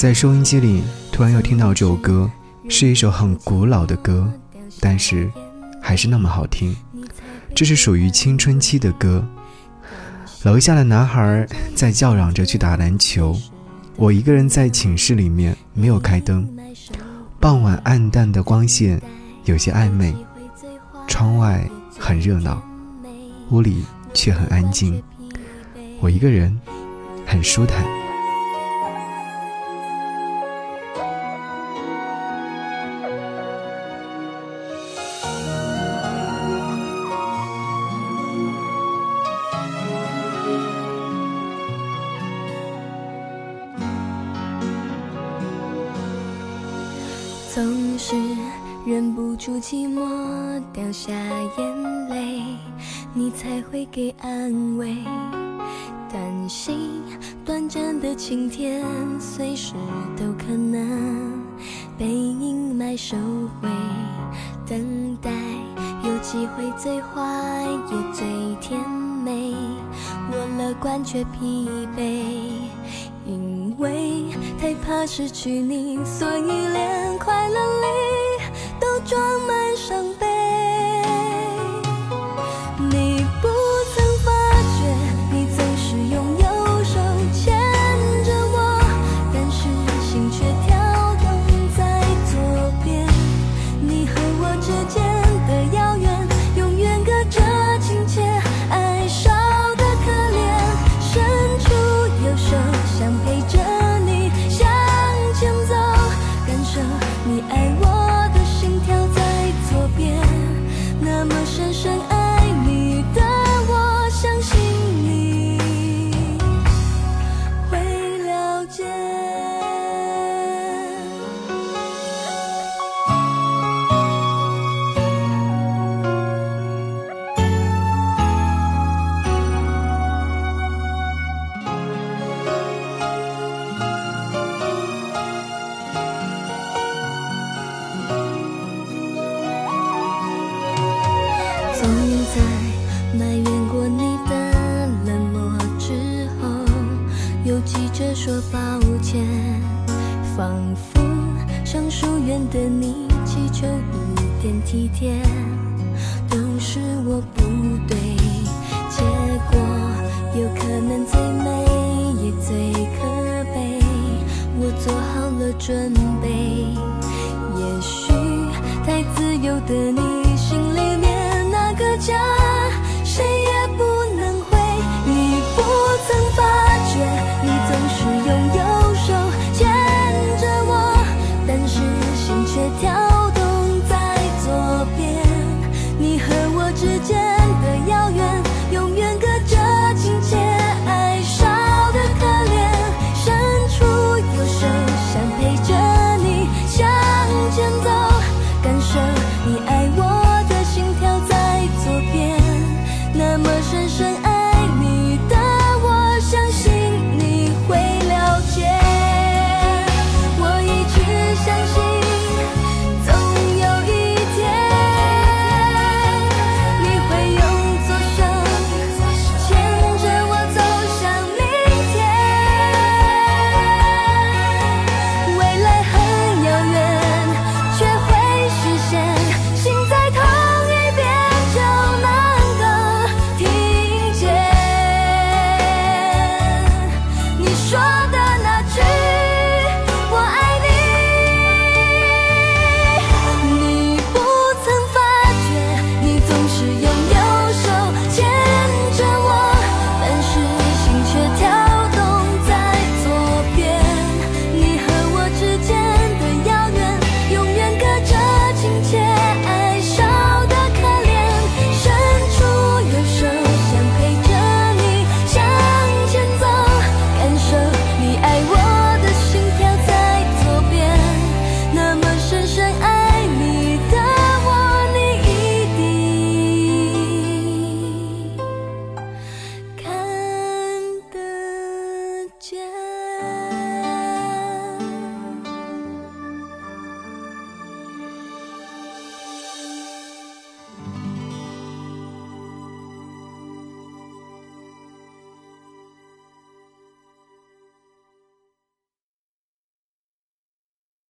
在收音机里，突然又听到这首歌，是一首很古老的歌，但是还是那么好听。这是属于青春期的歌。楼下的男孩在叫嚷着去打篮球，我一个人在寝室里面没有开灯，傍晚暗淡的光线有些暧昧，窗外很热闹，屋里却很安静，我一个人很舒坦。总是忍不住寂寞，掉下眼泪，你才会给安慰。担心短暂的晴天，随时都可能被阴霾收回。等待有机会，最坏也最甜美。我乐观却疲惫。因为害怕失去你，所以连快乐里都装满深深爱总在埋怨过你的冷漠之后，又急着说抱歉，仿佛向疏远的你祈求一点体贴，都是我不对，结果有可能最美也最可悲，我做好了准备，也许太自由的你